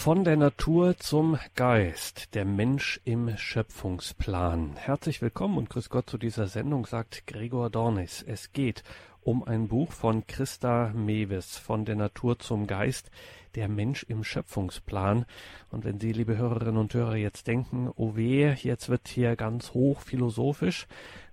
Von der Natur zum Geist, der Mensch im Schöpfungsplan. Herzlich willkommen und grüß Gott zu dieser Sendung, sagt Gregor Dornis. Es geht um ein Buch von Christa Mewes, von der Natur zum Geist, der Mensch im Schöpfungsplan. Und wenn Sie, liebe Hörerinnen und Hörer, jetzt denken, oh weh, jetzt wird hier ganz hoch philosophisch,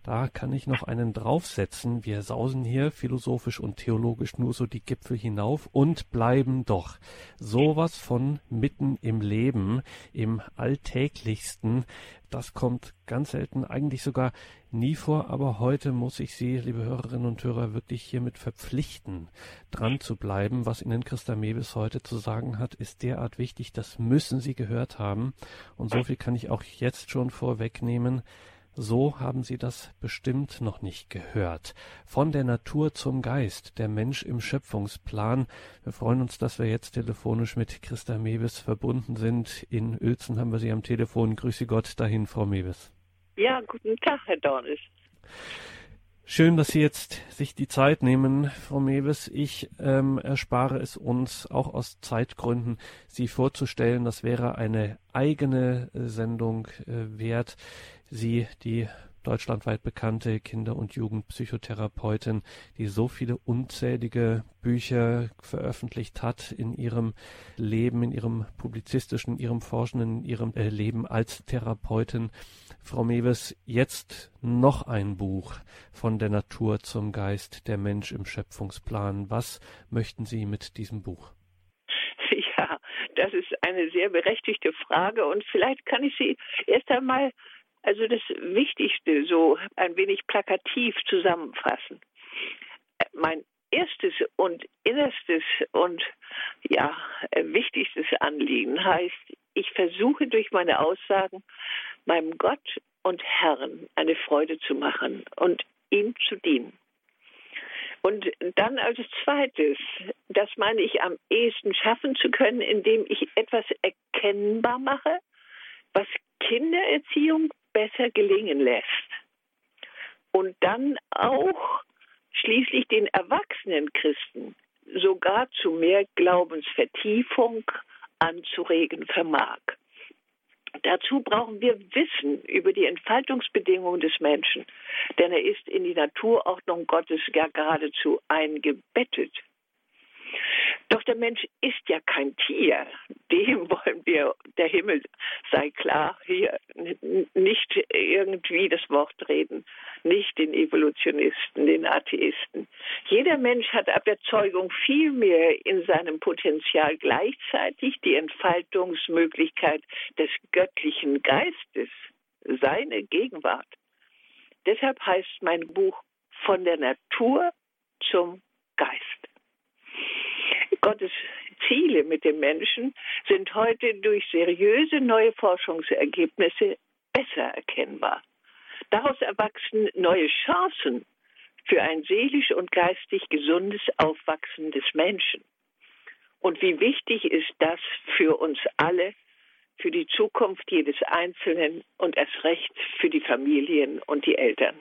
da kann ich noch einen draufsetzen. Wir sausen hier philosophisch und theologisch nur so die Gipfel hinauf und bleiben doch sowas von mitten im Leben, im Alltäglichsten. Das kommt ganz selten, eigentlich sogar nie vor, aber heute muss ich Sie, liebe Hörerinnen und Hörer, wirklich hiermit verpflichten, dran zu bleiben. Was Ihnen Christa Mewes heute zu sagen hat, ist derart wichtig, das müssen Sie gehört haben. Und so viel kann ich auch jetzt schon vorwegnehmen. So haben Sie das bestimmt noch nicht gehört. Von der Natur zum Geist, der Mensch im Schöpfungsplan. Wir freuen uns, dass wir jetzt telefonisch mit Christa Mewes verbunden sind. In Uelzen haben wir Sie am Telefon. Grüße Gott dahin, Frau Mewes. Ja, guten Tag, Herr Dornis. Schön, dass Sie jetzt sich die Zeit nehmen, Frau Mewes. Ich ähm, erspare es uns auch aus Zeitgründen, Sie vorzustellen. Das wäre eine eigene äh, Sendung äh, wert. Sie, die deutschlandweit bekannte Kinder- und Jugendpsychotherapeutin, die so viele unzählige Bücher veröffentlicht hat in ihrem Leben, in ihrem publizistischen, in ihrem forschenden, in ihrem äh, Leben als Therapeutin. Frau Mewes, jetzt noch ein Buch von der Natur zum Geist, der Mensch im Schöpfungsplan. Was möchten Sie mit diesem Buch? Ja, das ist eine sehr berechtigte Frage und vielleicht kann ich sie erst einmal also das Wichtigste so ein wenig plakativ zusammenfassen. Mein erstes und innerstes und ja, wichtigstes Anliegen heißt, ich versuche durch meine Aussagen meinem Gott und Herrn eine Freude zu machen und ihm zu dienen. Und dann als zweites, das meine ich am ehesten schaffen zu können, indem ich etwas erkennbar mache, was Kindererziehung besser gelingen lässt. Und dann auch schließlich den erwachsenen Christen sogar zu mehr Glaubensvertiefung anzuregen vermag. Dazu brauchen wir Wissen über die Entfaltungsbedingungen des Menschen, denn er ist in die Naturordnung Gottes ja geradezu eingebettet. Doch der Mensch ist ja kein Tier. Dem wollen wir, der Himmel sei klar, hier nicht irgendwie das Wort reden, nicht den Evolutionisten, den Atheisten. Jeder Mensch hat ab der Zeugung vielmehr in seinem Potenzial gleichzeitig die Entfaltungsmöglichkeit des göttlichen Geistes, seine Gegenwart. Deshalb heißt mein Buch von der Natur zum Geist. Gottes Ziele mit dem Menschen sind heute durch seriöse neue Forschungsergebnisse besser erkennbar. Daraus erwachsen neue Chancen für ein seelisch und geistig gesundes Aufwachsen des Menschen. Und wie wichtig ist das für uns alle, für die Zukunft jedes Einzelnen und erst recht für die Familien und die Eltern.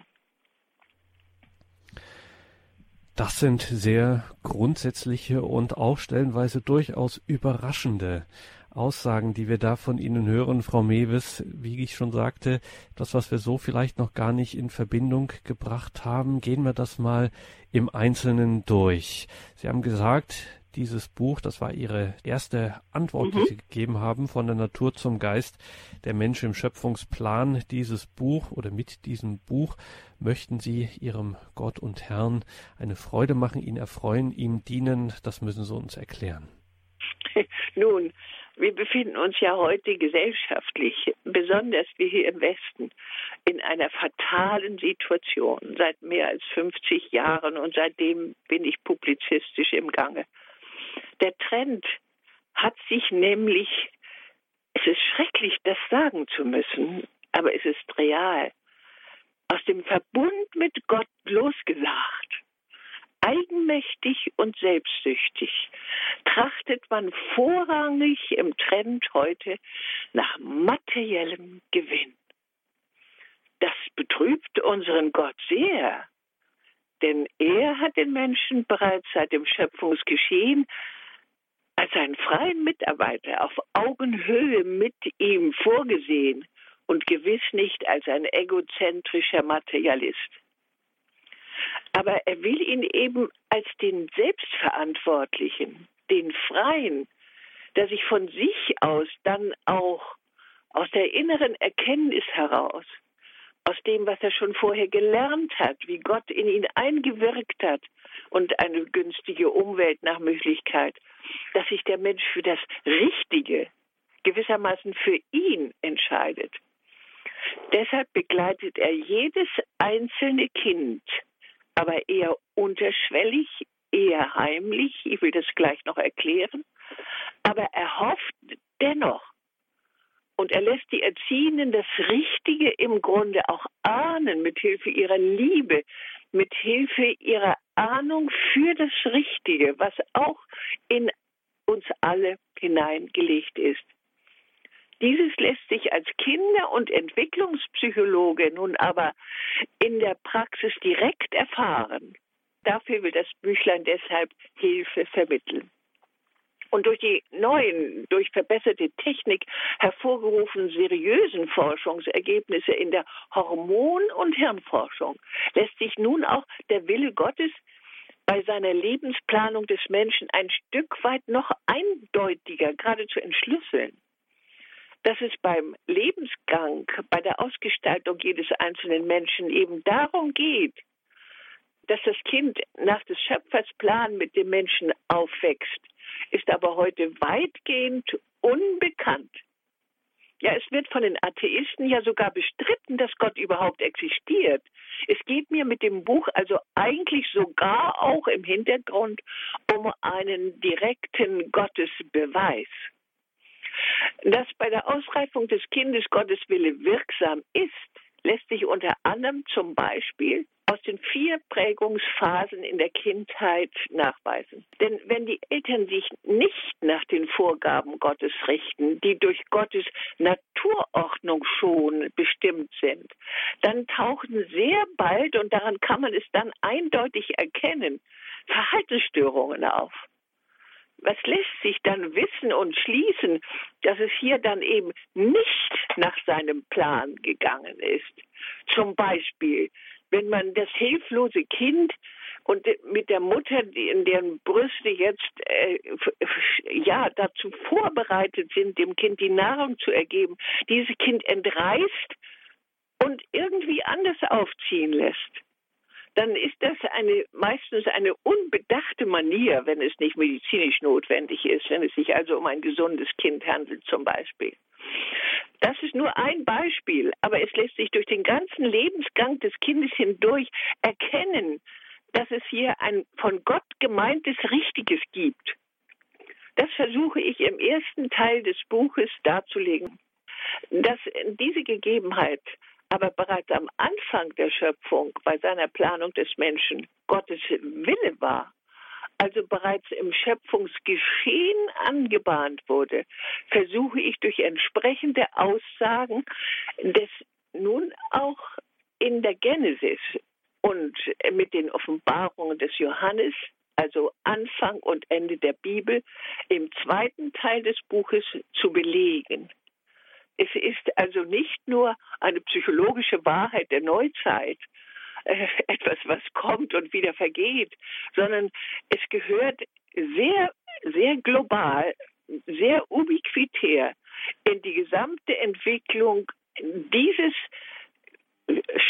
Das sind sehr grundsätzliche und auch stellenweise durchaus überraschende Aussagen, die wir da von Ihnen hören, Frau Mewes, wie ich schon sagte, das, was wir so vielleicht noch gar nicht in Verbindung gebracht haben, gehen wir das mal im Einzelnen durch. Sie haben gesagt, dieses Buch, das war Ihre erste Antwort, mhm. die Sie gegeben haben, von der Natur zum Geist, der Mensch im Schöpfungsplan. Dieses Buch oder mit diesem Buch möchten Sie Ihrem Gott und Herrn eine Freude machen, ihn erfreuen, ihm dienen. Das müssen Sie uns erklären. Nun, wir befinden uns ja heute gesellschaftlich, besonders wir hier im Westen, in einer fatalen Situation seit mehr als 50 Jahren und seitdem bin ich publizistisch im Gange. Der Trend hat sich nämlich, es ist schrecklich, das sagen zu müssen, aber es ist real, aus dem Verbund mit Gott losgesagt. Eigenmächtig und selbstsüchtig trachtet man vorrangig im Trend heute nach materiellem Gewinn. Das betrübt unseren Gott sehr, denn er hat den Menschen bereits seit dem Schöpfungsgeschehen als einen freien Mitarbeiter auf Augenhöhe mit ihm vorgesehen und gewiss nicht als ein egozentrischer Materialist. Aber er will ihn eben als den Selbstverantwortlichen, den Freien, der sich von sich aus dann auch aus der inneren Erkenntnis heraus, aus dem, was er schon vorher gelernt hat, wie Gott in ihn eingewirkt hat und eine günstige Umwelt nach Möglichkeit, dass sich der Mensch für das Richtige gewissermaßen für ihn entscheidet. Deshalb begleitet er jedes einzelne Kind, aber eher unterschwellig, eher heimlich, ich will das gleich noch erklären, aber er hofft dennoch, und er lässt die Erziehenden das Richtige im Grunde auch ahnen, mit Hilfe ihrer Liebe, mit Hilfe ihrer Ahnung für das Richtige, was auch in uns alle hineingelegt ist. Dieses lässt sich als Kinder- und Entwicklungspsychologe nun aber in der Praxis direkt erfahren. Dafür will das Büchlein deshalb Hilfe vermitteln und durch die neuen, durch verbesserte Technik hervorgerufenen seriösen Forschungsergebnisse in der Hormon- und Hirnforschung lässt sich nun auch der Wille Gottes bei seiner Lebensplanung des Menschen ein Stück weit noch eindeutiger geradezu entschlüsseln. Dass es beim Lebensgang, bei der Ausgestaltung jedes einzelnen Menschen eben darum geht, dass das Kind nach des Schöpfers Plan mit dem Menschen aufwächst, ist aber heute weitgehend unbekannt. Ja, es wird von den Atheisten ja sogar bestritten, dass Gott überhaupt existiert. Es geht mir mit dem Buch also eigentlich sogar auch im Hintergrund um einen direkten Gottesbeweis. Dass bei der Ausreifung des Kindes Gottes Wille wirksam ist, lässt sich unter anderem zum Beispiel aus den vier Prägungsphasen in der Kindheit nachweisen. Denn wenn die Eltern sich nicht nach den Vorgaben Gottes richten, die durch Gottes Naturordnung schon bestimmt sind, dann tauchen sehr bald, und daran kann man es dann eindeutig erkennen, Verhaltensstörungen auf was lässt sich dann wissen und schließen, dass es hier dann eben nicht nach seinem Plan gegangen ist? Zum Beispiel, wenn man das hilflose Kind und mit der Mutter, in deren Brüste jetzt äh, ja dazu vorbereitet sind, dem Kind die Nahrung zu ergeben, dieses Kind entreißt und irgendwie anders aufziehen lässt dann ist das eine, meistens eine unbedachte Manier, wenn es nicht medizinisch notwendig ist, wenn es sich also um ein gesundes Kind handelt zum Beispiel. Das ist nur ein Beispiel, aber es lässt sich durch den ganzen Lebensgang des Kindes hindurch erkennen, dass es hier ein von Gott gemeintes Richtiges gibt. Das versuche ich im ersten Teil des Buches darzulegen, dass diese Gegebenheit aber bereits am Anfang der Schöpfung, bei seiner Planung des Menschen, Gottes Wille war, also bereits im Schöpfungsgeschehen angebahnt wurde, versuche ich durch entsprechende Aussagen des nun auch in der Genesis und mit den Offenbarungen des Johannes, also Anfang und Ende der Bibel, im zweiten Teil des Buches zu belegen. Es ist also nicht nur eine psychologische Wahrheit der Neuzeit, äh, etwas, was kommt und wieder vergeht, sondern es gehört sehr, sehr global, sehr ubiquitär in die gesamte Entwicklung dieses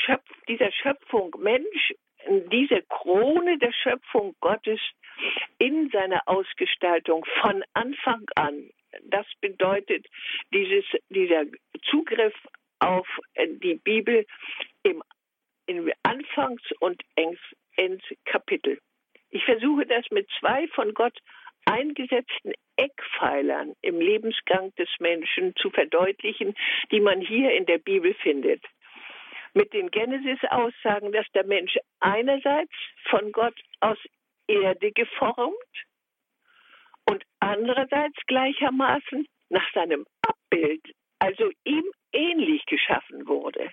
Schöpf, dieser Schöpfung Mensch, diese Krone der Schöpfung Gottes in seiner Ausgestaltung von Anfang an das bedeutet dieses, dieser Zugriff auf äh, die Bibel im, im Anfangs- und Endkapitel. Ich versuche das mit zwei von Gott eingesetzten Eckpfeilern im Lebensgang des Menschen zu verdeutlichen, die man hier in der Bibel findet. Mit den Genesis-Aussagen, dass der Mensch einerseits von Gott aus Erde geformt und andererseits gleichermaßen nach seinem Abbild, also ihm ähnlich geschaffen wurde.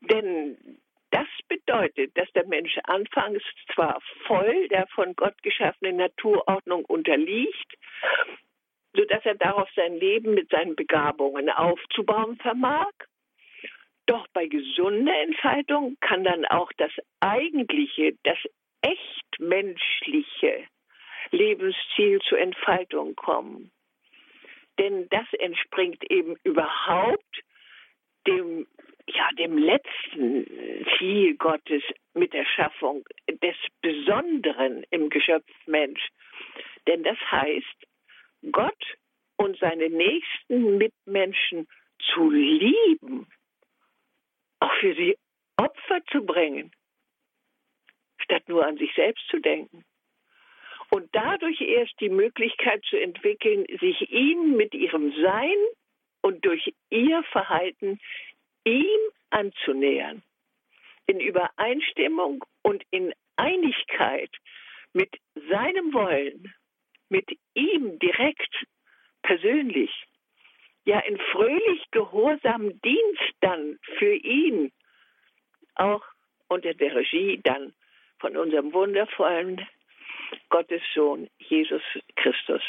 Denn das bedeutet, dass der Mensch anfangs zwar voll der von Gott geschaffenen Naturordnung unterliegt, sodass er darauf sein Leben mit seinen Begabungen aufzubauen vermag. Doch bei gesunder Entfaltung kann dann auch das eigentliche, das echt menschliche Lebensziel zur Entfaltung kommen. Denn das entspringt eben überhaupt dem, ja, dem letzten Ziel Gottes mit der Schaffung des Besonderen im Geschöpf Mensch. Denn das heißt, Gott und seine nächsten Mitmenschen zu lieben, auch für sie Opfer zu bringen, statt nur an sich selbst zu denken. Und dadurch erst die Möglichkeit zu entwickeln, sich ihm mit ihrem Sein und durch ihr Verhalten ihm anzunähern. In Übereinstimmung und in Einigkeit mit seinem Wollen, mit ihm direkt, persönlich. Ja, in fröhlich gehorsamem Dienst dann für ihn, auch unter der Regie dann von unserem wundervollen Gottes Sohn Jesus Christus.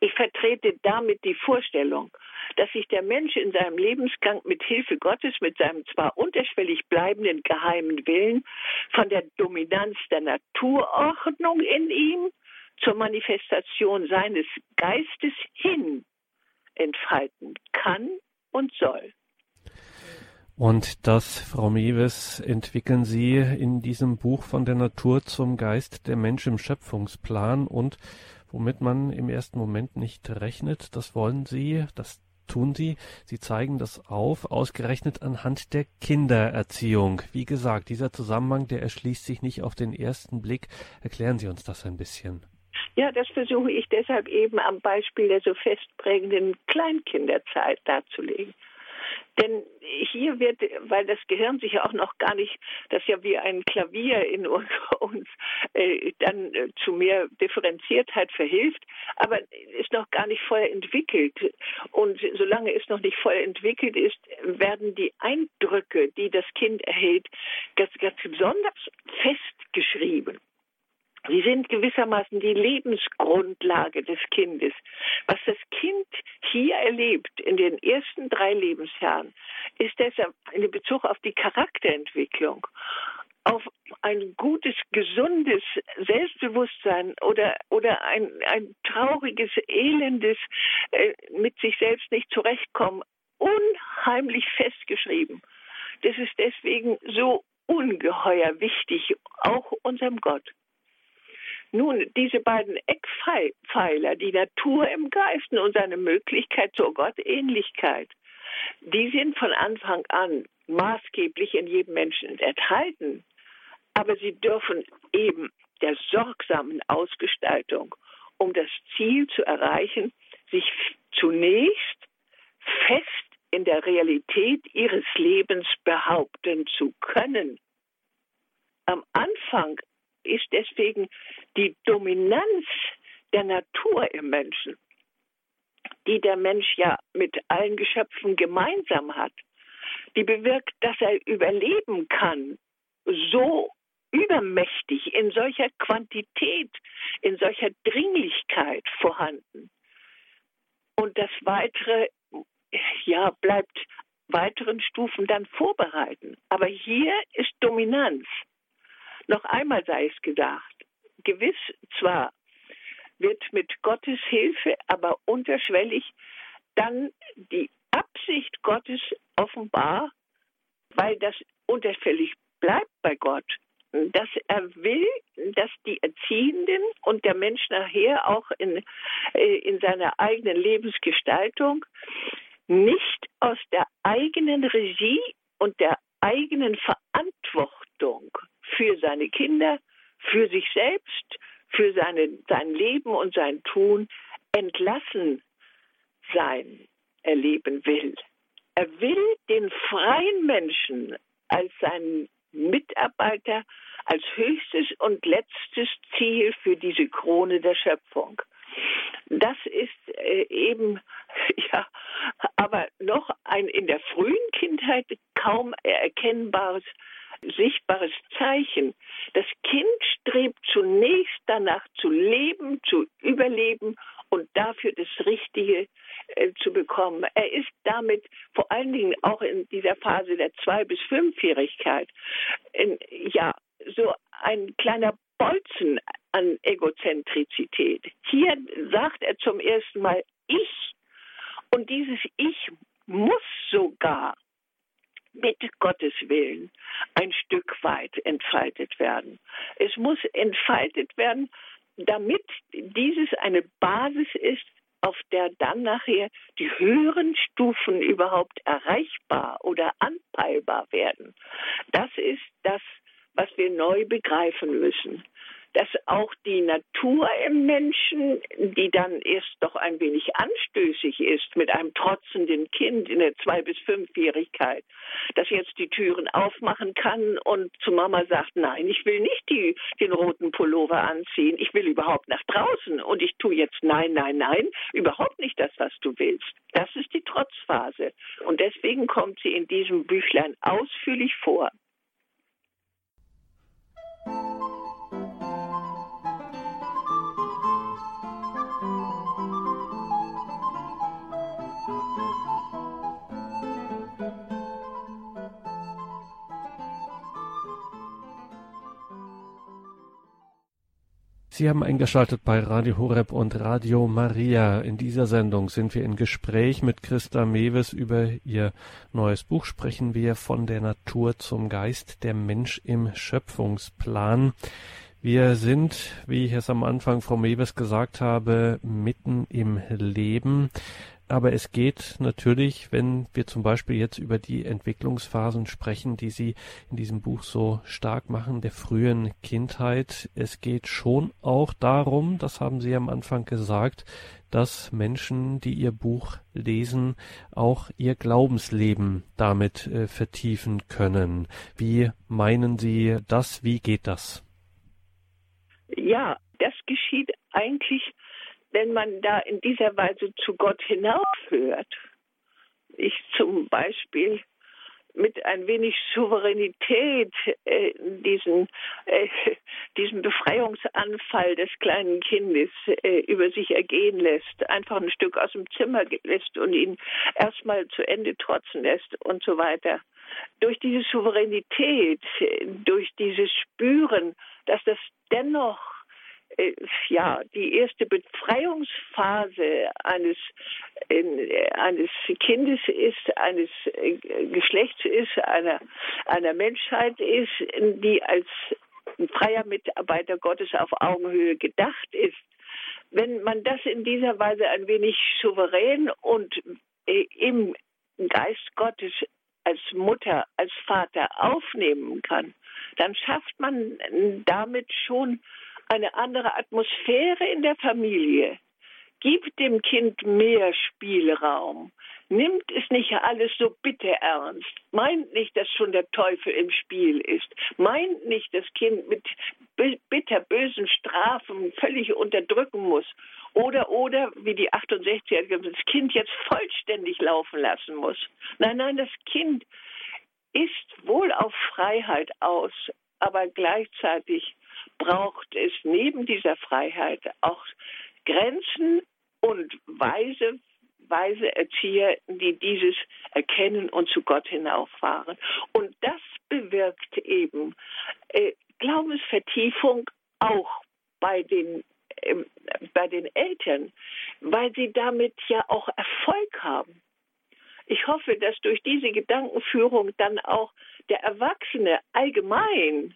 Ich vertrete damit die Vorstellung, dass sich der Mensch in seinem Lebensgang mit Hilfe Gottes, mit seinem zwar unterschwellig bleibenden geheimen Willen, von der Dominanz der Naturordnung in ihm zur Manifestation seines Geistes hin entfalten kann und soll. Und das, Frau Mewes, entwickeln Sie in diesem Buch von der Natur zum Geist der Mensch im Schöpfungsplan und womit man im ersten Moment nicht rechnet, das wollen Sie, das tun Sie. Sie zeigen das auf, ausgerechnet anhand der Kindererziehung. Wie gesagt, dieser Zusammenhang, der erschließt sich nicht auf den ersten Blick. Erklären Sie uns das ein bisschen. Ja, das versuche ich deshalb eben am Beispiel der so festprägenden Kleinkinderzeit darzulegen. Denn hier wird, weil das Gehirn sich ja auch noch gar nicht, das ja wie ein Klavier in uns äh, dann äh, zu mehr Differenziertheit verhilft, aber ist noch gar nicht voll entwickelt. Und solange es noch nicht voll entwickelt ist, werden die Eindrücke, die das Kind erhält, ganz, ganz besonders festgeschrieben. Sie sind gewissermaßen die Lebensgrundlage des Kindes. Was das Kind hier erlebt in den ersten drei Lebensjahren, ist deshalb in Bezug auf die Charakterentwicklung, auf ein gutes, gesundes Selbstbewusstsein oder, oder ein, ein trauriges, elendes, äh, mit sich selbst nicht zurechtkommen, unheimlich festgeschrieben. Das ist deswegen so ungeheuer wichtig, auch unserem Gott. Nun, diese beiden Eckpfeiler, die Natur im Geiste und seine Möglichkeit zur Gottähnlichkeit, die sind von Anfang an maßgeblich in jedem Menschen enthalten. Aber sie dürfen eben der sorgsamen Ausgestaltung, um das Ziel zu erreichen, sich zunächst fest in der Realität ihres Lebens behaupten zu können. Am Anfang ist deswegen die Dominanz der Natur im Menschen, die der Mensch ja mit allen Geschöpfen gemeinsam hat, die bewirkt, dass er überleben kann, so übermächtig, in solcher Quantität, in solcher Dringlichkeit vorhanden. Und das weitere, ja, bleibt weiteren Stufen dann vorbereiten. Aber hier ist Dominanz. Noch einmal sei es gedacht, gewiss zwar wird mit Gottes Hilfe, aber unterschwellig dann die Absicht Gottes offenbar, weil das unterschwellig bleibt bei Gott, dass er will, dass die Erziehenden und der Mensch nachher auch in, äh, in seiner eigenen Lebensgestaltung nicht aus der eigenen Regie und der eigenen Verantwortung für seine Kinder, für sich selbst, für seine, sein Leben und sein Tun entlassen sein erleben will. Er will den freien Menschen als seinen Mitarbeiter als höchstes und letztes Ziel für diese Krone der Schöpfung. Das ist äh, eben ja aber noch ein in der frühen Kindheit kaum erkennbares sichtbares Zeichen. Das Kind strebt zunächst danach zu leben, zu überleben und dafür das Richtige äh, zu bekommen. Er ist damit vor allen Dingen auch in dieser Phase der Zwei- bis Fünfjährigkeit in, ja so ein kleiner Bolzen an Egozentrizität. Hier sagt er zum ersten Mal ich und dieses Ich muss sogar mit Gottes Willen ein Stück weit entfaltet werden. Es muss entfaltet werden, damit dieses eine Basis ist, auf der dann nachher die höheren Stufen überhaupt erreichbar oder anpeilbar werden. Das ist das, was wir neu begreifen müssen dass auch die Natur im Menschen, die dann erst doch ein wenig anstößig ist mit einem trotzenden Kind in der Zwei- bis Fünfjährigkeit, das jetzt die Türen aufmachen kann und zu Mama sagt, nein, ich will nicht die, den roten Pullover anziehen, ich will überhaupt nach draußen und ich tue jetzt nein, nein, nein, überhaupt nicht das, was du willst. Das ist die Trotzphase. Und deswegen kommt sie in diesem Büchlein ausführlich vor. Sie haben eingeschaltet bei Radio Horeb und Radio Maria. In dieser Sendung sind wir in Gespräch mit Christa Mewes über ihr neues Buch. Sprechen wir von der Natur zum Geist, der Mensch im Schöpfungsplan. Wir sind, wie ich es am Anfang Frau Mewes gesagt habe, mitten im Leben. Aber es geht natürlich, wenn wir zum Beispiel jetzt über die Entwicklungsphasen sprechen, die Sie in diesem Buch so stark machen, der frühen Kindheit. Es geht schon auch darum, das haben Sie am Anfang gesagt, dass Menschen, die Ihr Buch lesen, auch ihr Glaubensleben damit äh, vertiefen können. Wie meinen Sie das? Wie geht das? Ja, das geschieht eigentlich wenn man da in dieser Weise zu Gott hinaufhört, ich zum Beispiel mit ein wenig Souveränität äh, diesen, äh, diesen Befreiungsanfall des kleinen Kindes äh, über sich ergehen lässt, einfach ein Stück aus dem Zimmer lässt und ihn erstmal zu Ende trotzen lässt und so weiter. Durch diese Souveränität, durch dieses Spüren, dass das dennoch äh, ja, die erste Befreiungsphase eines, äh, eines Kindes ist, eines äh, Geschlechts ist, einer, einer Menschheit ist, die als freier Mitarbeiter Gottes auf Augenhöhe gedacht ist. Wenn man das in dieser Weise ein wenig souverän und im Geist Gottes als Mutter, als Vater aufnehmen kann, dann schafft man damit schon eine andere Atmosphäre in der Familie. Gibt dem Kind mehr Spielraum. Nimmt es nicht alles so bitter ernst. Meint nicht, dass schon der Teufel im Spiel ist. Meint nicht, das Kind mit bitter bösen Strafen völlig unterdrücken muss. Oder, oder, wie die 68er, das Kind jetzt vollständig laufen lassen muss. Nein, nein, das Kind ist wohl auf Freiheit aus, aber gleichzeitig braucht es neben dieser Freiheit auch Grenzen und weise, weise Erzieher, die dieses erkennen und zu Gott hinauffahren. Und das bewirkt eben äh, Glaubensvertiefung auch bei den äh, bei den Eltern, weil sie damit ja auch Erfolg haben. Ich hoffe, dass durch diese Gedankenführung dann auch der Erwachsene allgemein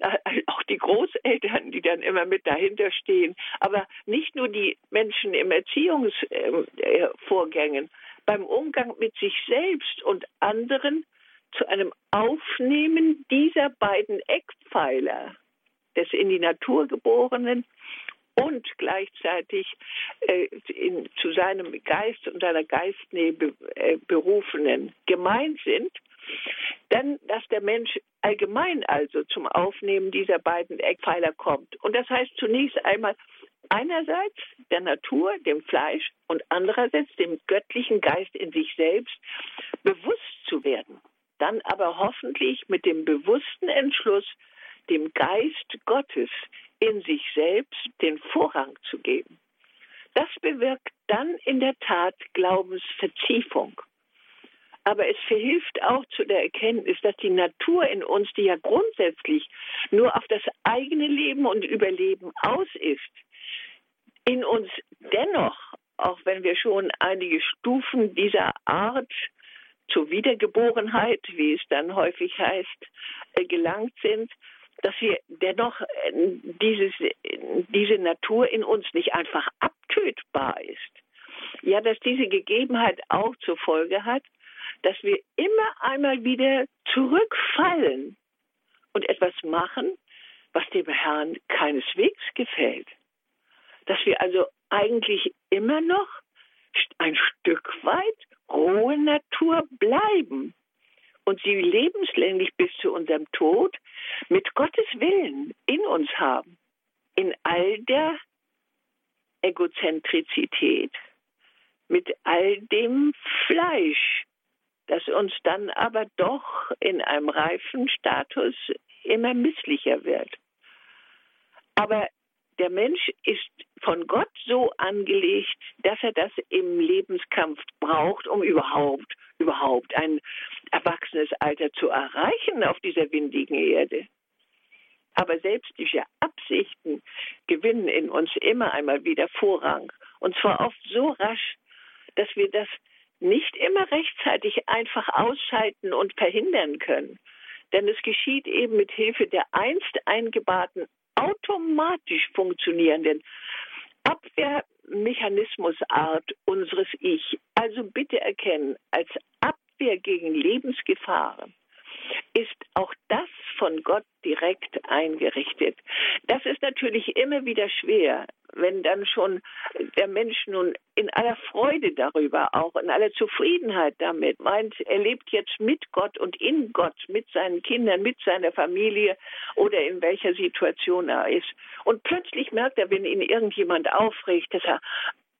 auch die Großeltern, die dann immer mit dahinter stehen, aber nicht nur die Menschen im Erziehungsvorgängen, beim Umgang mit sich selbst und anderen zu einem Aufnehmen dieser beiden Eckpfeiler des in die Natur geborenen und gleichzeitig äh, in, zu seinem Geist und seiner Geistnähe be, äh, berufenen gemeint sind, dann, dass der Mensch allgemein also zum Aufnehmen dieser beiden Eckpfeiler kommt. Und das heißt zunächst einmal einerseits der Natur, dem Fleisch und andererseits dem göttlichen Geist in sich selbst bewusst zu werden. Dann aber hoffentlich mit dem bewussten Entschluss, dem Geist Gottes in sich selbst den Vorrang zu geben. Das bewirkt dann in der Tat Glaubensvertiefung. Aber es verhilft auch zu der Erkenntnis, dass die Natur in uns, die ja grundsätzlich nur auf das eigene Leben und Überleben aus ist, in uns dennoch, auch wenn wir schon einige Stufen dieser Art zur Wiedergeborenheit, wie es dann häufig heißt, äh, gelangt sind, dass wir dennoch äh, dieses, diese Natur in uns nicht einfach abtötbar ist. Ja, dass diese Gegebenheit auch zur Folge hat, dass wir immer einmal wieder zurückfallen und etwas machen, was dem Herrn keineswegs gefällt. Dass wir also eigentlich immer noch ein Stück weit rohe Natur bleiben und sie lebenslänglich bis zu unserem Tod mit Gottes Willen in uns haben, in all der Egozentrizität, mit all dem Fleisch, das uns dann aber doch in einem reifen Status immer misslicher wird. Aber der Mensch ist von Gott so angelegt, dass er das im Lebenskampf braucht, um überhaupt, überhaupt ein erwachsenes Alter zu erreichen auf dieser windigen Erde. Aber selbst diese Absichten gewinnen in uns immer einmal wieder Vorrang. Und zwar oft so rasch, dass wir das nicht immer rechtzeitig einfach ausschalten und verhindern können. Denn es geschieht eben mit Hilfe der einst eingebauten automatisch funktionierenden Abwehrmechanismusart unseres Ich. Also bitte erkennen, als Abwehr gegen Lebensgefahren ist auch das von Gott direkt eingerichtet. Das ist natürlich immer wieder schwer, wenn dann schon der Mensch nun in aller Freude darüber, auch in aller Zufriedenheit damit meint, er lebt jetzt mit Gott und in Gott, mit seinen Kindern, mit seiner Familie oder in welcher Situation er ist. Und plötzlich merkt er, wenn ihn irgendjemand aufregt, dass er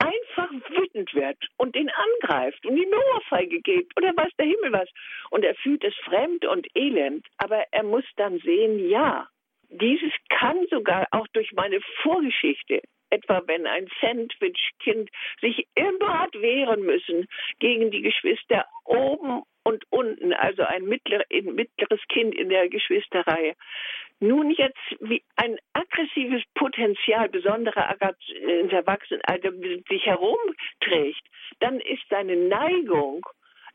einfach wütend wird und den angreift und ihm eine Ohrfeige gibt oder weiß der Himmel was. Und er fühlt es fremd und elend, aber er muss dann sehen, ja, dieses kann sogar auch durch meine Vorgeschichte etwa wenn ein Sandwich-Kind sich immer hat wehren müssen gegen die Geschwister oben und unten, also ein mittler, ein mittleres Kind in der Geschwisterreihe, nun jetzt wie ein aggressives Potenzial besonderer ins Erwachsenenalter sich herumträgt, dann ist seine Neigung,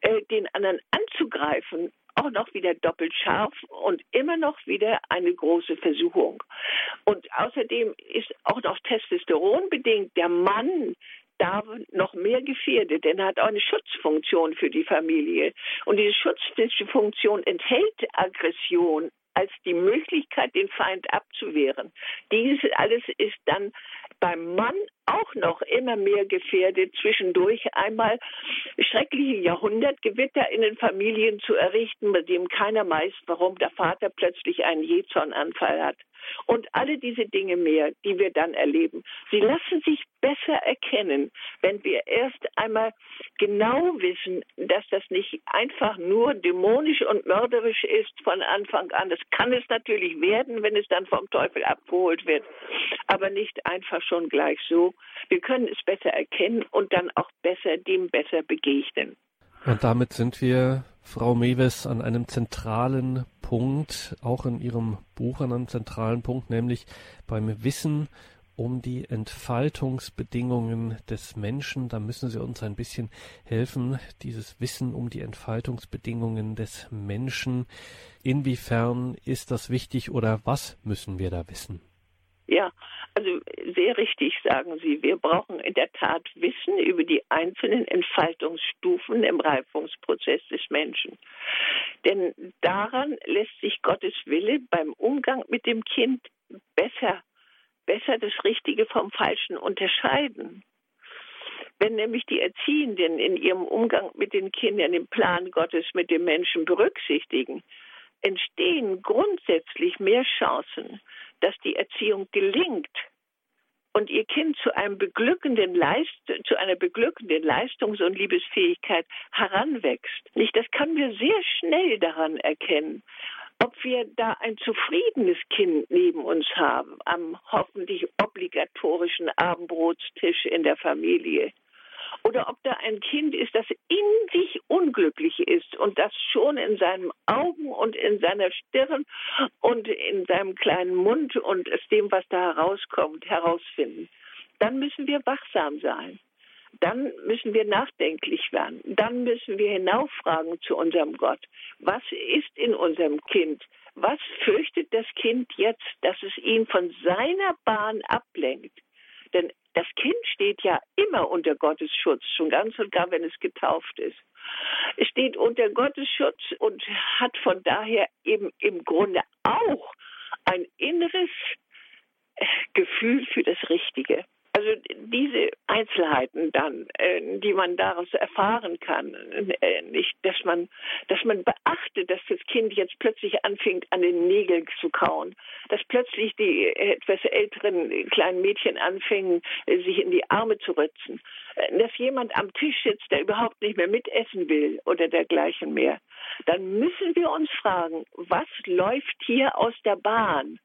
äh, den anderen anzugreifen, auch noch wieder doppelt scharf und immer noch wieder eine große Versuchung. Und außerdem ist auch noch Testosteron bedingt der Mann da noch mehr gefährdet, denn er hat auch eine Schutzfunktion für die Familie. Und diese Schutzfunktion enthält Aggression als die Möglichkeit, den Feind abzuwehren. Dies alles ist dann beim Mann auch noch immer mehr gefährdet, zwischendurch einmal schreckliche Jahrhundertgewitter in den Familien zu errichten, bei dem keiner weiß, warum der Vater plötzlich einen Jezornanfall hat und alle diese Dinge mehr, die wir dann erleben. Sie lassen sich besser erkennen, wenn wir erst einmal genau wissen, dass das nicht einfach nur dämonisch und mörderisch ist von Anfang an. Das kann es natürlich werden, wenn es dann vom Teufel abgeholt wird, aber nicht einfach schon gleich so. Wir können es besser erkennen und dann auch besser dem besser begegnen. Und damit sind wir, Frau Mewes, an einem zentralen Punkt, auch in Ihrem Buch an einem zentralen Punkt, nämlich beim Wissen um die Entfaltungsbedingungen des Menschen. Da müssen Sie uns ein bisschen helfen, dieses Wissen um die Entfaltungsbedingungen des Menschen. Inwiefern ist das wichtig oder was müssen wir da wissen? Ja, also sehr richtig sagen Sie. Wir brauchen in der Tat Wissen über die einzelnen Entfaltungsstufen im Reifungsprozess des Menschen. Denn daran lässt sich Gottes Wille beim Umgang mit dem Kind besser, besser das Richtige vom Falschen unterscheiden. Wenn nämlich die Erziehenden in ihrem Umgang mit den Kindern den Plan Gottes mit dem Menschen berücksichtigen, entstehen grundsätzlich mehr Chancen, dass die Erziehung gelingt und ihr Kind zu einem beglückenden Leist zu einer beglückenden Leistungs- und Liebesfähigkeit heranwächst. Nicht, das können wir sehr schnell daran erkennen ob wir da ein zufriedenes Kind neben uns haben, am hoffentlich obligatorischen Abendbrotstisch in der Familie oder ob da ein Kind ist, das in sich unglücklich ist und das schon in seinen Augen und in seiner Stirn und in seinem kleinen Mund und aus dem, was da herauskommt, herausfinden, dann müssen wir wachsam sein. Dann müssen wir nachdenklich werden. Dann müssen wir hinaufragen zu unserem Gott. Was ist in unserem Kind? Was fürchtet das Kind jetzt, dass es ihn von seiner Bahn ablenkt? Denn das Kind steht ja immer unter Gottes Schutz, schon ganz und gar, wenn es getauft ist. Es steht unter Gottes Schutz und hat von daher eben im Grunde auch ein inneres Gefühl für das Richtige. Also diese Einzelheiten dann, äh, die man daraus erfahren kann, äh, nicht, dass man, dass man beachtet, dass das Kind jetzt plötzlich anfängt, an den Nägeln zu kauen, dass plötzlich die etwas älteren kleinen Mädchen anfangen, äh, sich in die Arme zu ritzen, dass jemand am Tisch sitzt, der überhaupt nicht mehr mitessen will oder dergleichen mehr, dann müssen wir uns fragen, was läuft hier aus der Bahn?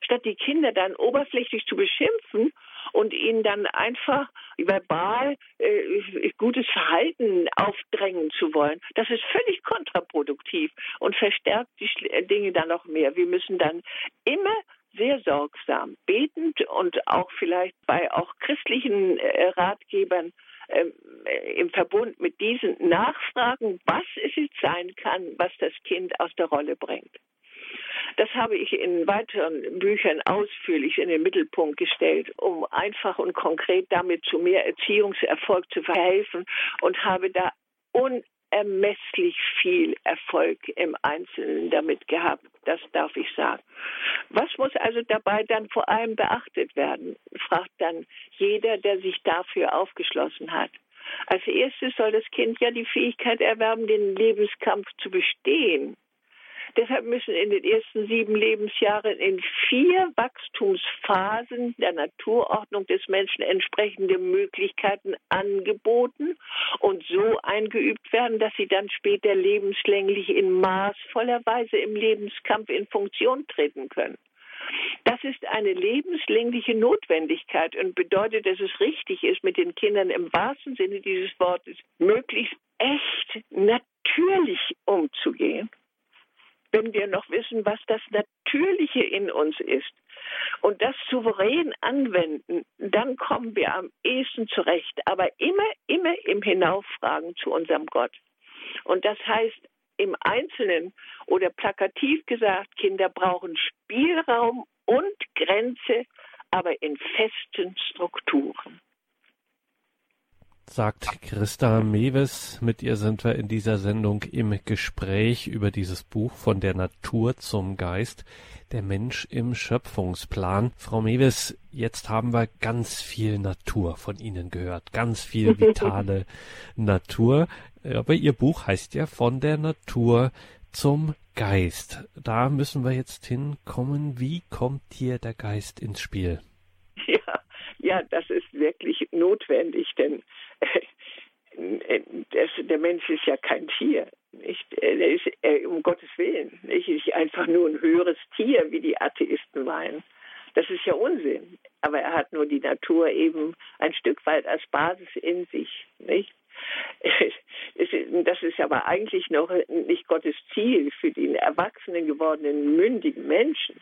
Statt die Kinder dann oberflächlich zu beschimpfen und ihnen dann einfach verbal äh, gutes Verhalten aufdrängen zu wollen, das ist völlig kontraproduktiv und verstärkt die Dinge dann noch mehr. Wir müssen dann immer sehr sorgsam, betend und auch vielleicht bei auch christlichen äh, Ratgebern ähm, äh, im Verbund mit diesen nachfragen, was es jetzt sein kann, was das Kind aus der Rolle bringt. Das habe ich in weiteren Büchern ausführlich in den Mittelpunkt gestellt, um einfach und konkret damit zu mehr Erziehungserfolg zu verhelfen und habe da unermesslich viel Erfolg im Einzelnen damit gehabt. Das darf ich sagen. Was muss also dabei dann vor allem beachtet werden, fragt dann jeder, der sich dafür aufgeschlossen hat. Als erstes soll das Kind ja die Fähigkeit erwerben, den Lebenskampf zu bestehen. Deshalb müssen in den ersten sieben Lebensjahren in vier Wachstumsphasen der Naturordnung des Menschen entsprechende Möglichkeiten angeboten und so eingeübt werden, dass sie dann später lebenslänglich in maßvoller Weise im Lebenskampf in Funktion treten können. Das ist eine lebenslängliche Notwendigkeit und bedeutet, dass es richtig ist, mit den Kindern im wahrsten Sinne dieses Wortes möglichst echt natürlich umzugehen wenn wir noch wissen, was das Natürliche in uns ist und das souverän anwenden, dann kommen wir am ehesten zurecht. Aber immer, immer im Hinauffragen zu unserem Gott. Und das heißt, im Einzelnen oder plakativ gesagt, Kinder brauchen Spielraum und Grenze, aber in festen Strukturen sagt Christa Mewes. Mit ihr sind wir in dieser Sendung im Gespräch über dieses Buch von der Natur zum Geist, der Mensch im Schöpfungsplan. Frau Mewes, jetzt haben wir ganz viel Natur von Ihnen gehört, ganz viel vitale Natur. Aber Ihr Buch heißt ja von der Natur zum Geist. Da müssen wir jetzt hinkommen. Wie kommt hier der Geist ins Spiel? Ja, ja, das ist wirklich notwendig, denn das, der Mensch ist ja kein Tier. Nicht? Er ist er, um Gottes Willen nicht, nicht einfach nur ein höheres Tier, wie die Atheisten meinen. Das ist ja Unsinn. Aber er hat nur die Natur eben ein Stück weit als Basis in sich. Nicht? Das ist aber eigentlich noch nicht Gottes Ziel für den erwachsenen gewordenen mündigen Menschen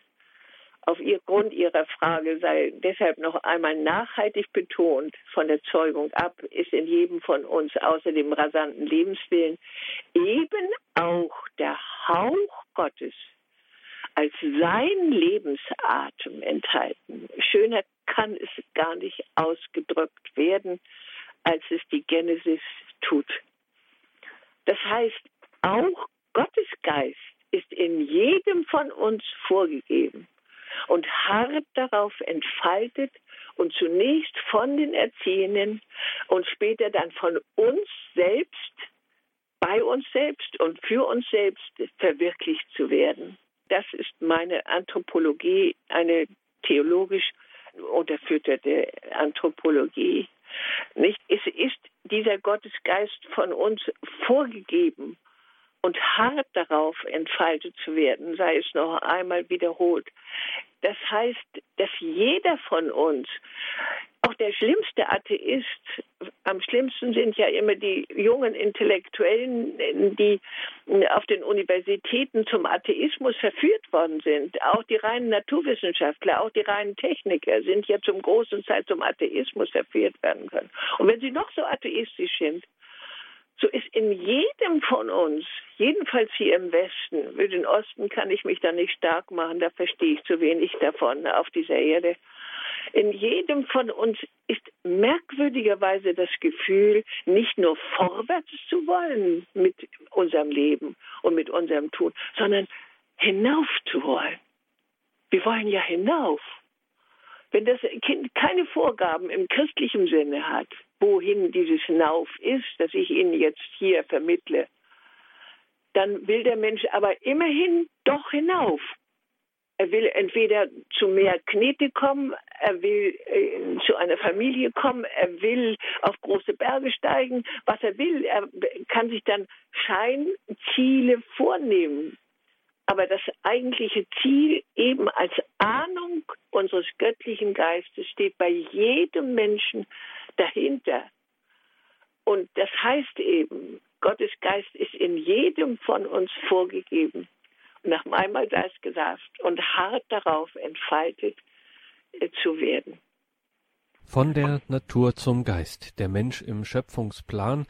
auf ihr Grund ihrer Frage sei deshalb noch einmal nachhaltig betont, von der Zeugung ab ist in jedem von uns außer dem rasanten Lebenswillen eben auch der Hauch Gottes als sein Lebensatem enthalten. Schöner kann es gar nicht ausgedrückt werden, als es die Genesis tut. Das heißt, auch Gottes Geist ist in jedem von uns vorgegeben und hart darauf entfaltet und zunächst von den Erziehenden und später dann von uns selbst, bei uns selbst und für uns selbst verwirklicht zu werden. Das ist meine Anthropologie, eine theologisch unterfütterte Anthropologie. Nicht? Es ist dieser Gottesgeist von uns vorgegeben und hart darauf entfaltet zu werden, sei es noch einmal wiederholt. Das heißt, dass jeder von uns, auch der schlimmste Atheist, am schlimmsten sind ja immer die jungen Intellektuellen, die auf den Universitäten zum Atheismus verführt worden sind. Auch die reinen Naturwissenschaftler, auch die reinen Techniker sind ja zum großen Teil zum Atheismus verführt werden können. Und wenn sie noch so atheistisch sind, so ist in jedem von uns, jedenfalls hier im Westen, für den Osten kann ich mich da nicht stark machen, da verstehe ich zu wenig davon auf dieser Erde. In jedem von uns ist merkwürdigerweise das Gefühl, nicht nur vorwärts zu wollen mit unserem Leben und mit unserem Tun, sondern hinauf zu wollen. Wir wollen ja hinauf. Wenn das Kind keine Vorgaben im christlichen Sinne hat, wohin dieses Hinauf ist, das ich Ihnen jetzt hier vermittle, dann will der Mensch aber immerhin doch hinauf. Er will entweder zu mehr Knete kommen, er will äh, zu einer Familie kommen, er will auf große Berge steigen, was er will. Er kann sich dann Scheinziele vornehmen. Aber das eigentliche Ziel eben als Ahnung unseres göttlichen Geistes steht bei jedem Menschen dahinter. Und das heißt eben, Gottes Geist ist in jedem von uns vorgegeben und nach meinem Geist gesagt und hart darauf entfaltet äh, zu werden. Von der Natur zum Geist, der Mensch im Schöpfungsplan.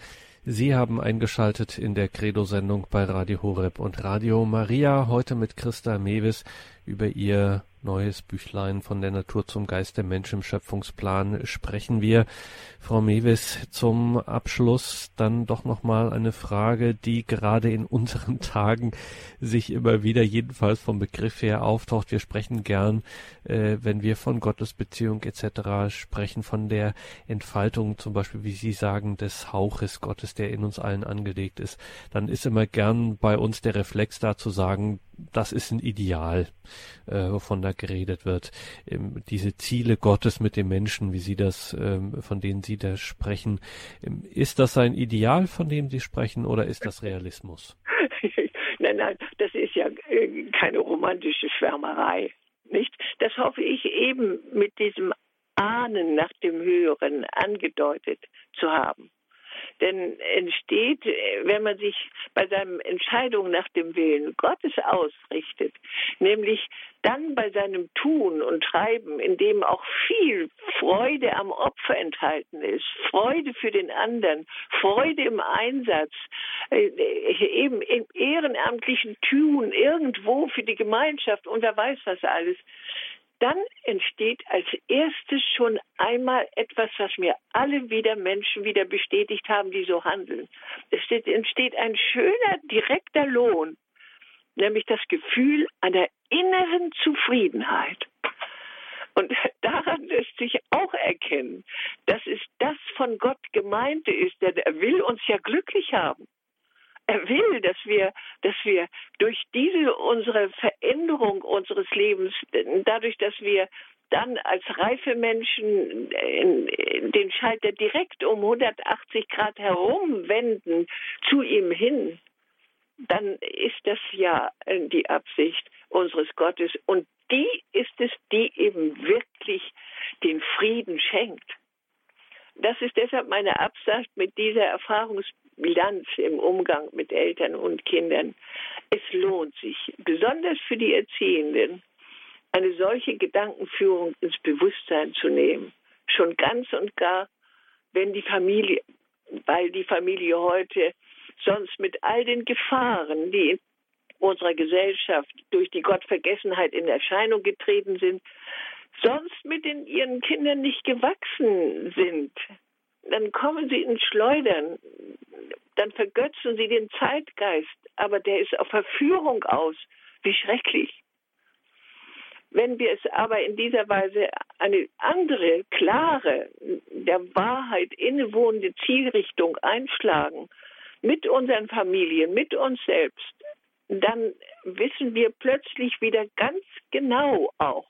Sie haben eingeschaltet in der Credo-Sendung bei Radio Horeb und Radio Maria, heute mit Christa Mewis über ihr neues Büchlein von der Natur zum Geist der Mensch im Schöpfungsplan sprechen wir. Frau Mewis, zum Abschluss dann doch nochmal eine Frage, die gerade in unseren Tagen sich immer wieder jedenfalls vom Begriff her auftaucht. Wir sprechen gern, äh, wenn wir von Gottesbeziehung etc. sprechen, von der Entfaltung zum Beispiel, wie Sie sagen, des Hauches Gottes, der in uns allen angelegt ist. Dann ist immer gern bei uns der Reflex da zu sagen, das ist ein Ideal, äh, wovon da geredet wird. Ähm, diese Ziele Gottes mit dem Menschen, wie Sie das, ähm, von denen Sie da sprechen, ähm, ist das ein Ideal, von dem Sie sprechen, oder ist das Realismus? nein, nein, das ist ja äh, keine romantische Schwärmerei, nicht? Das hoffe ich eben mit diesem Ahnen nach dem Höheren angedeutet zu haben. Denn entsteht, wenn man sich bei seinen Entscheidungen nach dem Willen Gottes ausrichtet, nämlich dann bei seinem Tun und Treiben, in dem auch viel Freude am Opfer enthalten ist, Freude für den anderen, Freude im Einsatz, äh, eben im ehrenamtlichen Tun irgendwo für die Gemeinschaft und wer weiß was alles, dann entsteht als erstes schon einmal etwas, was mir alle wieder Menschen wieder bestätigt haben, die so handeln. Es entsteht ein schöner, direkter Lohn, nämlich das Gefühl einer inneren Zufriedenheit. Und daran lässt sich auch erkennen, dass es das von Gott gemeinte ist, denn er will uns ja glücklich haben. Er will, dass wir, dass wir durch diese unsere Veränderung unseres Lebens, dadurch, dass wir dann als reife Menschen den Schalter direkt um 180 Grad herumwenden zu ihm hin, dann ist das ja die Absicht unseres Gottes. Und die ist es, die eben wirklich den Frieden schenkt. Das ist deshalb meine Absicht mit dieser Erfahrungsbilanz im Umgang mit Eltern und Kindern. Es lohnt sich, besonders für die Erziehenden, eine solche Gedankenführung ins Bewusstsein zu nehmen. Schon ganz und gar, wenn die Familie, weil die Familie heute sonst mit all den Gefahren, die in unserer Gesellschaft durch die Gottvergessenheit in Erscheinung getreten sind, sonst mit den, ihren Kindern nicht gewachsen sind, dann kommen sie ins Schleudern, dann vergötzen sie den Zeitgeist, aber der ist auf Verführung aus. Wie schrecklich. Wenn wir es aber in dieser Weise eine andere, klare, der Wahrheit innewohnende Zielrichtung einschlagen, mit unseren Familien, mit uns selbst, dann wissen wir plötzlich wieder ganz genau auch,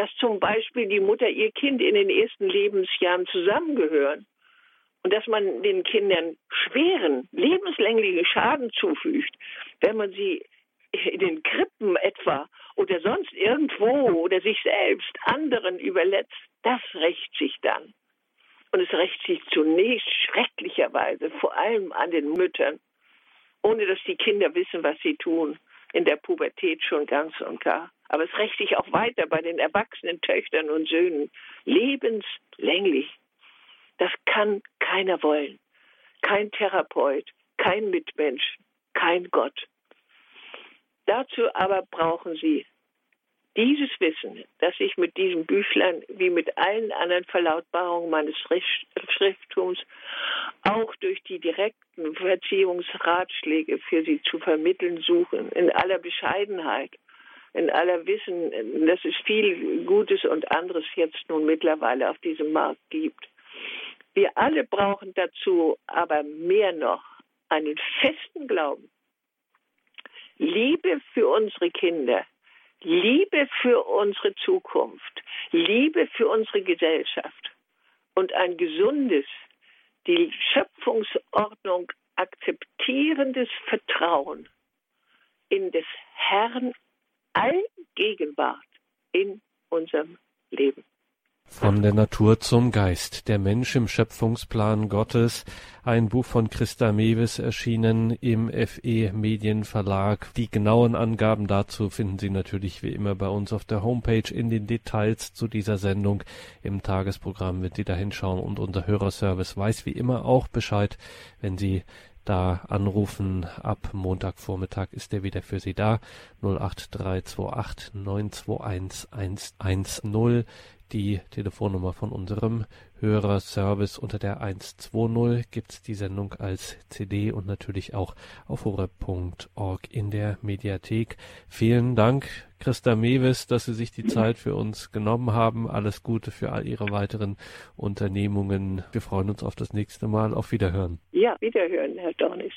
dass zum Beispiel die Mutter ihr Kind in den ersten Lebensjahren zusammengehören und dass man den Kindern schweren, lebenslänglichen Schaden zufügt, wenn man sie in den Krippen etwa oder sonst irgendwo oder sich selbst anderen überlässt, das rächt sich dann. Und es rächt sich zunächst schrecklicherweise vor allem an den Müttern, ohne dass die Kinder wissen, was sie tun, in der Pubertät schon ganz und gar. Aber es rächt sich auch weiter bei den erwachsenen Töchtern und Söhnen, lebenslänglich. Das kann keiner wollen. Kein Therapeut, kein Mitmensch, kein Gott. Dazu aber brauchen Sie dieses Wissen, das ich mit diesem Büchlein wie mit allen anderen Verlautbarungen meines Schrifttums auch durch die direkten Verziehungsratschläge für Sie zu vermitteln suchen, in aller Bescheidenheit, in aller Wissen, dass es viel Gutes und anderes jetzt nun mittlerweile auf diesem Markt gibt. Wir alle brauchen dazu aber mehr noch einen festen Glauben, Liebe für unsere Kinder, Liebe für unsere Zukunft, Liebe für unsere Gesellschaft und ein gesundes, die Schöpfungsordnung akzeptierendes Vertrauen in des Herrn Allgegenwart in unserem Leben. Von der Natur zum Geist. Der Mensch im Schöpfungsplan Gottes. Ein Buch von Christa Mewes erschienen im FE Medienverlag. Die genauen Angaben dazu finden Sie natürlich wie immer bei uns auf der Homepage in den Details zu dieser Sendung. Im Tagesprogramm, wenn Sie da hinschauen und unser Hörerservice weiß wie immer auch Bescheid, wenn Sie da anrufen. Ab Montagvormittag ist er wieder für Sie da. 08328 921 110 die Telefonnummer von unserem Hörerservice unter der 120 gibt's die Sendung als CD und natürlich auch auf horeb.org in der Mediathek. Vielen Dank, Christa Mewes, dass Sie sich die Zeit für uns genommen haben. Alles Gute für all Ihre weiteren Unternehmungen. Wir freuen uns auf das nächste Mal. Auf Wiederhören. Ja, Wiederhören, Herr Dornis.